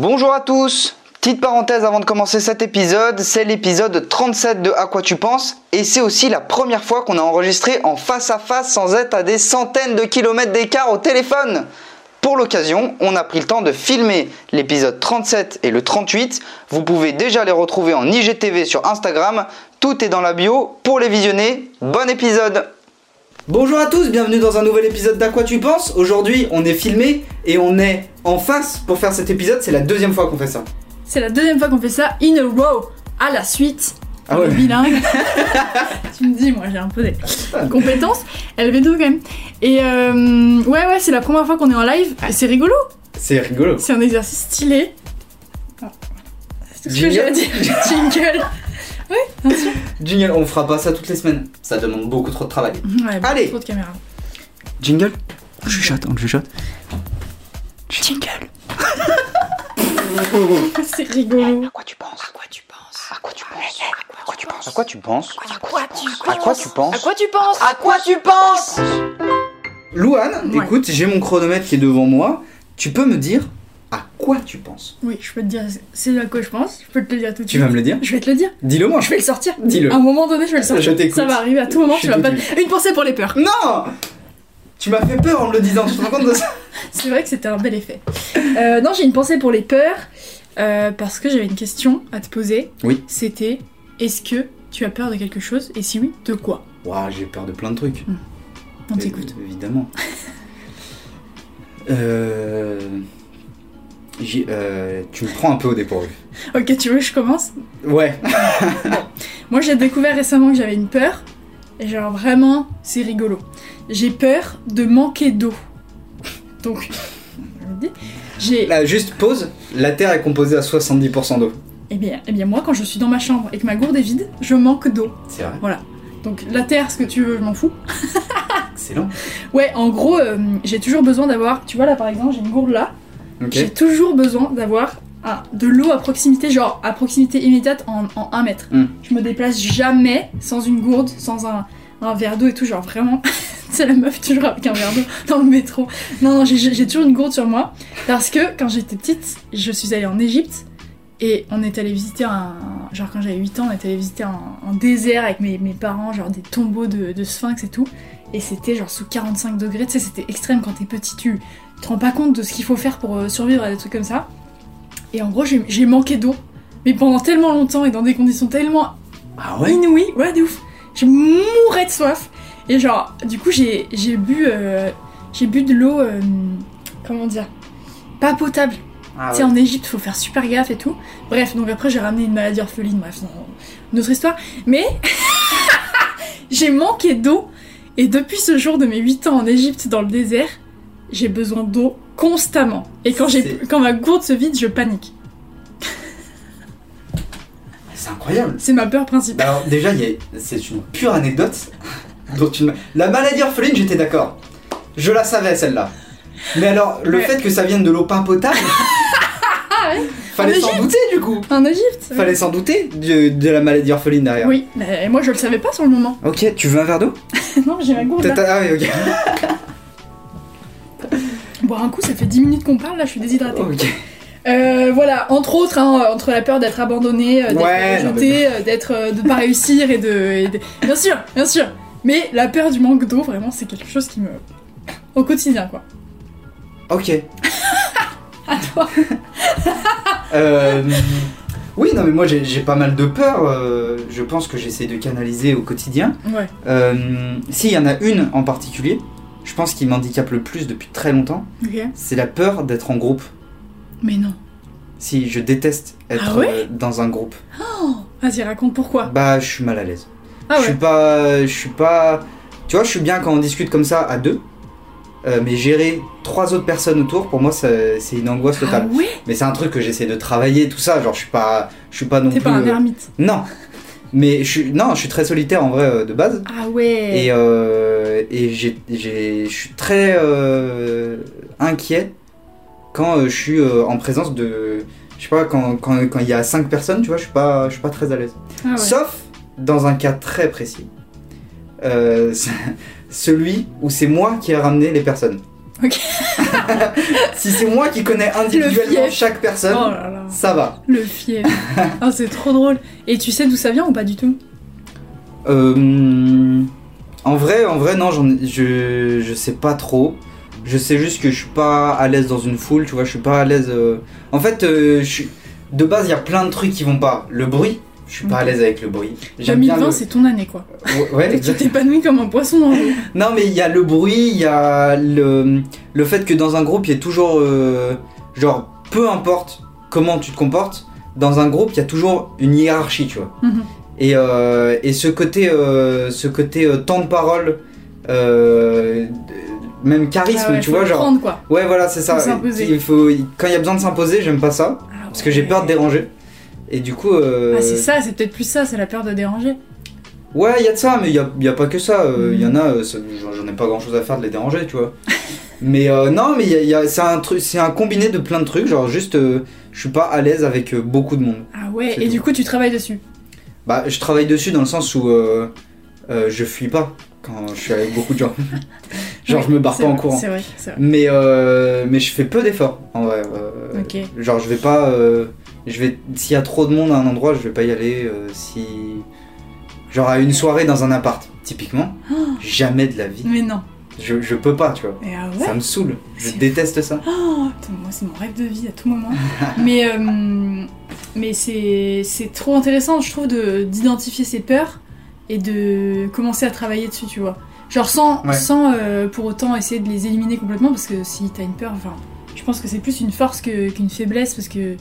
Bonjour à tous Petite parenthèse avant de commencer cet épisode, c'est l'épisode 37 de À quoi tu penses? Et c'est aussi la première fois qu'on a enregistré en face à face sans être à des centaines de kilomètres d'écart au téléphone. Pour l'occasion, on a pris le temps de filmer l'épisode 37 et le 38. Vous pouvez déjà les retrouver en IGTV sur Instagram. Tout est dans la bio pour les visionner. Bon épisode Bonjour à tous, bienvenue dans un nouvel épisode d'À quoi tu penses? Aujourd'hui, on est filmé et on est en face pour faire cet épisode. C'est la deuxième fois qu'on fait ça. C'est la deuxième fois qu'on fait ça in a row, à la suite. Ah On est ouais. bilingue. tu me dis, moi j'ai un peu des compétences. Elle veut tout quand même. Et euh, ouais, ouais, c'est la première fois qu'on est en live. Et c'est rigolo. C'est rigolo. C'est un exercice stylé. Ah. C'est tout ce que j'ai à dire. Jingle. Oui, bien sûr. Jingle, on fera pas ça toutes les semaines. Ça demande beaucoup trop de travail. Ouais, Allez. Trop de caméras. Jingle On chuchote, on chuchote. Jingle. c'est rigolo. À quoi tu penses À quoi tu penses À quoi tu penses À quoi tu penses À quoi tu penses À quoi tu À quoi tu penses À quoi tu penses À quoi tu penses Louane, Ouais. écoute, j'ai mon chronomètre qui est devant moi. Tu peux me dire quoi tu penses? Oui, je peux te dire, c'est à quoi je pense. Je peux te le dire tout de Tu suite. vas me le dire? Je vais te le dire. Dis-le moi. Je vais le sortir. Dis-le. À un moment donné, je vais le sortir. Je t'écoute. Ça va arriver à tout moment. Je Tu vas pas. Une pensée pour les peurs. Non Tu m'as fait peur en me le disant, tu te rends compte de ça? C'est vrai que c'était un bel effet. Euh, non, j'ai une pensée pour les peurs euh, parce que j'avais une question à te poser. Oui. C'était est-ce que tu as peur de quelque chose? Et si oui, de quoi? Waouh, j'ai peur de plein de trucs. On t'écoute. Évidemment. euh... euh, Tu me prends un peu au dépourvu. Ok, tu veux que je commence? Ouais. Moi, j'ai découvert récemment que j'avais une peur. Et genre, vraiment, c'est rigolo. J'ai peur de manquer d'eau. Donc. J'ai. Là, juste pause. La Terre est composée à 70% d'eau. Eh bien, eh bien, moi, quand je suis dans ma chambre et que ma gourde est vide, je manque d'eau. C'est vrai. Donc, la terre, ce que tu veux, je m'en fous. Excellent. Ouais, en gros, euh, j'ai toujours besoin d'avoir. Tu vois, là, par exemple, j'ai une gourde là. J'ai toujours besoin d'avoir un- de l'eau à proximité, genre à proximité immédiate en, en 1 mètre. Mm. Je me déplace jamais sans une gourde, sans un, un verre d'eau et tout, genre vraiment. C'est la meuf toujours avec un verre d'eau dans le métro. Non, non, j'ai- j'ai toujours une gourde sur moi. Parce que quand j'étais petite, je suis allée en Égypte et on est allé visiter un. Genre quand j'avais 8 ans, on est allé visiter un, un désert avec mes, mes parents, genre des tombeaux de, de sphinx et tout. Et c'était genre sous 45 degrés, tu sais, c'était extrême quand t'es petit, tu te rends pas compte de ce qu'il faut faire pour euh, survivre à des trucs comme ça. Et en gros, j'ai manqué d'eau, mais pendant tellement longtemps et dans des conditions tellement Ah ouais inouïes, ouais, de ouf. Je mourais de soif. Et genre, du coup, j'ai bu, euh, j'ai bu de l'eau, euh, comment dire, pas potable. Ah Tu sais, en Égypte, faut faire super gaffe et tout. Bref, donc après, j'ai ramené une maladie orpheline, bref, non, une autre histoire. Mais j'ai manqué d'eau, et depuis ce jour de mes 8 ans en Égypte, dans le désert, j'ai besoin d'eau constamment. Et quand, j'ai, quand ma gourde se vide, je panique. C'est incroyable. C'est ma peur principale. Bah alors déjà, c'est une pure anecdote. dont tu me- La maladie orpheline, j'étais d'accord. Je la savais celle-là. Mais alors, le Ouais. fait que ça vienne de l'eau pas potable, Ah ouais fallait En s'en douter du coup. En Égypte Fallait s'en douter de, de la maladie orpheline derrière. Oui, mais moi je le savais pas sur le moment. Ok, tu veux un verre d'eau? Non, j'ai ma gourde là. Ah oui, ok. Boire un coup, ça fait 10 minutes qu'on parle, là, je suis déshydratée. Euh, voilà, entre autres, hein, entre la peur d'être abandonné, euh, d'être Ouais, rejeté, euh, d'être, de pas réussir et de, et de- Bien sûr, bien sûr. Mais la peur du manque d'eau, vraiment, c'est quelque chose qui me... Au quotidien, quoi. Ok. À toi. Euh, oui, non, mais moi j'ai j'ai pas mal de peur. euh, je pense que j'essaie de canaliser au quotidien. Ouais. Euh, S'il y en a une en particulier, je pense qui m'handicape le plus depuis très longtemps, c'est la peur d'être en groupe. Mais non. Si, je déteste être Ah ouais euh, dans un groupe. Vas-y, raconte pourquoi. Bah, je suis mal à l'aise. Ah je ouais. suis pas, je suis pas. Tu vois, je suis bien quand on discute comme ça à deux. euh, mais gérer trois autres personnes autour, pour moi, c'est une angoisse Ah totale. ouais Mais c'est un truc que j'essaie de travailler, tout ça. Genre, je suis pas, je suis pas non T'es plus. pas un euh, ermite. Non. Mais je suis, non, je suis très solitaire en vrai euh, de base. Ah ouais. Et, euh, et j'ai, j'ai- je suis très euh, inquiet quand euh, je suis en présence de. Je sais pas, quand il quand, y a cinq personnes, tu vois, je suis pas, je suis pas très à l'aise. Ah ouais. Sauf dans un cas très précis. Euh, celui où c'est moi qui ai ramené les personnes. Ok. si c'est moi qui connais individuellement chaque personne, Oh là là. ça va. Le fief. Ah, c'est trop drôle. Et tu sais d'où ça vient ou pas du tout? Euh, en vrai, en vrai, non, je, je sais pas trop. Je sais juste que je suis pas à l'aise dans une foule, tu vois, je suis pas à l'aise. euh, En fait, euh, je suis- de base, il y a plein de trucs qui vont pas. Le bruit, je suis pas à l'aise avec le bruit. J'aime bien 2020, le- c'est ton année quoi. Ouais, tu t'épanouis comme un poisson dans l'eau. Non, mais il y a le bruit, il y a le, le fait que dans un groupe, il y a toujours. euh, genre, peu importe comment tu te comportes, dans un groupe, il y a toujours une hiérarchie, tu vois. Mhm. Et, euh, et ce côté, euh, ce côté temps de parole, même charisme, Ah ouais, tu vois, genre. prendre, quoi. Ouais, voilà, c'est ça. Il faut, quand il y a besoin de s'imposer, j'aime pas ça, Ah parce que j'ai peur de déranger. Et du coup. euh, Ah, c'est ça, c'est peut-être plus ça, c'est la peur de déranger. Ouais, il y a de ça, mais il y a, y a pas que ça. euh, Il y en a, euh, j'en ai pas grand chose à faire de les déranger, tu vois. mais euh, non, mais il y a, y a- c'est un truc, c'est un combiné de plein de trucs. Genre juste, je suis pas à l'aise avec beaucoup de monde. Ah ouais, et tout. du coup, tu travailles dessus? Bah, je travaille dessus dans le sens où je fuis pas quand je suis avec beaucoup de gens. genre, je me barre pas en courant. C'est vrai, c'est vrai. Mais mais je fais peu d'efforts en vrai. Ok. Genre, je vais pas. Je vais s'il y a trop de monde à un endroit, je vais pas y aller. euh, si genre à une soirée dans un appart, typiquement, jamais de la vie. Mais non. Je, je peux pas, tu vois. Ah ouais Ça me saoule. Je déteste ça. Oh, putain, moi, c'est mon rêve de vie à tout moment. mais euh, mais c'est c'est trop intéressant, je trouve, de- d'identifier ses peurs et de commencer à travailler dessus, tu vois. Genre sans, Ouais. sans euh, pour autant essayer de les éliminer complètement, parce que si t'as une peur, enfin, je pense que c'est plus une force que- qu'une faiblesse, parce que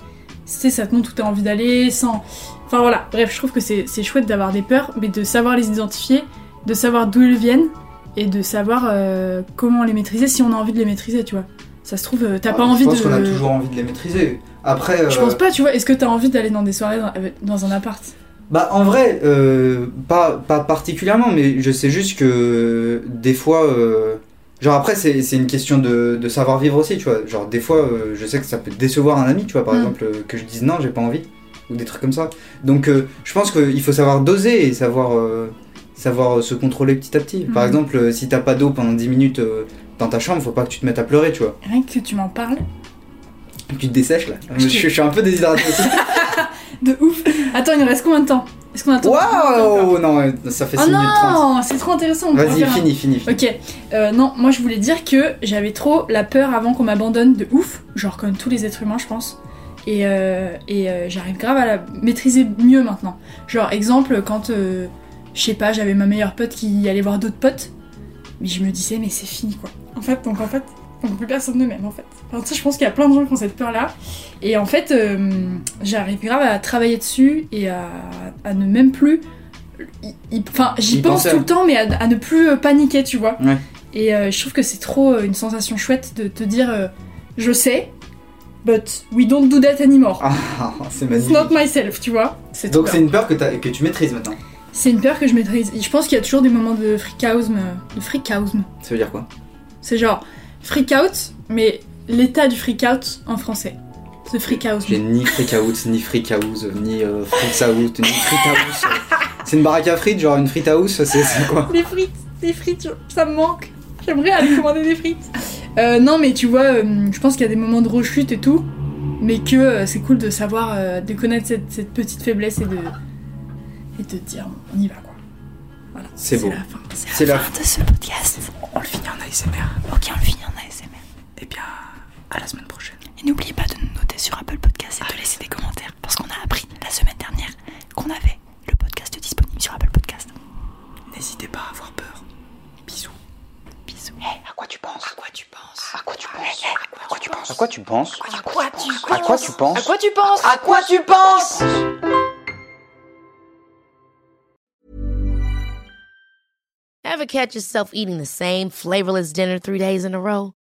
sais, ça te montre où t'as envie d'aller, sans. Enfin voilà, bref, je trouve que c'est c'est chouette d'avoir des peurs, mais de savoir les identifier, de savoir d'où elles viennent, et de savoir euh, comment les maîtriser si on a envie de les maîtriser, tu vois. Ça se trouve, euh, t'as Ah, pas envie je pense de. qu'on a toujours envie de les maîtriser. Après. Je euh, pense pas, tu vois. Est-ce que t'as envie d'aller dans des soirées dans, un appart? Bah en vrai, euh, pas, pas particulièrement, mais je sais juste que des fois, euh, genre après c'est c'est une question de, de savoir vivre aussi, tu vois. Genre des fois, euh, je sais que ça peut décevoir un ami, tu vois, par Mm. exemple, euh, que je dise non, j'ai pas envie, ou des trucs comme ça. Donc euh, je pense qu'il faut savoir doser et savoir, euh, savoir se contrôler petit à petit. Par Mm. exemple, si t'as pas d'eau pendant 10 minutes dans ta chambre, faut pas que tu te mettes à pleurer, tu vois. Rien que tu m'en parles. Tu te dessèches là. Je je suis un peu déshydraté aussi. De ouf. Attends, il nous reste combien de temps? Est-ce qu'on attend Waouh Non, ça fait 6 Oh minutes 30. non, c'est trop intéressant. on pourra Vas-y, faire un- fini, fini, fini. Ok, euh, non, moi je voulais dire que j'avais trop la peur avant qu'on m'abandonne de ouf, genre comme tous les êtres humains, je pense. Et, euh, et euh, j'arrive grave à la maîtriser mieux maintenant. Genre, exemple, quand, euh, je sais pas, j'avais ma meilleure pote qui allait voir d'autres potes, mais je me disais, mais c'est fini quoi. En fait, donc en fait, donc plus personne ne m'aime en fait. Enfin, tu sais, je pense qu'il y a plein de gens qui ont cette peur-là. Et en fait, euh, j'arrive grave à travailler dessus et à, à ne même plus. Enfin, j'y pense tout le temps, mais à, à ne plus euh, paniquer, tu vois. Ouais. Et euh, je trouve que c'est trop une sensation chouette de te dire euh, je sais, but we don't do that anymore. Ah, c'est It's not myself, tu vois. Donc c'est une peur que, tu maîtrises maintenant. C'est une peur que je maîtrise. Et Je pense qu'il y a toujours des moments de freakausme. De freakausme. Ça veut dire quoi? C'est genre freak out, mais l'état du freak out en français. The freakausme. J'ai ni freak out, ni freak house, ni euh, freaks out, ni freak house. C'est une baraque à frites, genre une frite house, c'est c'est quoi? Des frites, des frites, ça me manque. J'aimerais aller commander des frites. Euh, non, mais tu vois, euh, je pense qu'il y a des moments de rechute et tout, mais que euh, c'est cool de savoir, euh, de connaître cette, cette petite faiblesse et de, et de dire on y va quoi. Voilà. C'est beau. la fin. C'est la fin de ce podcast. On le finit en ASMR. Ok, on le finit ASMR. Eh bien, à la semaine prochaine. Et n'oubliez pas de nous noter sur Apple Podcast et de laisser des commentaires, parce qu'on a appris la semaine dernière qu'on avait le podcast disponible sur Apple Podcast. N'hésitez pas à avoir peur. Bisous. Bisous. à quoi tu penses À quoi tu penses À quoi tu penses À quoi tu penses À quoi tu penses À quoi tu penses À quoi tu penses À quoi tu penses À quoi tu penses Ever catch yourself eating the same flavorless dinner three days in a row?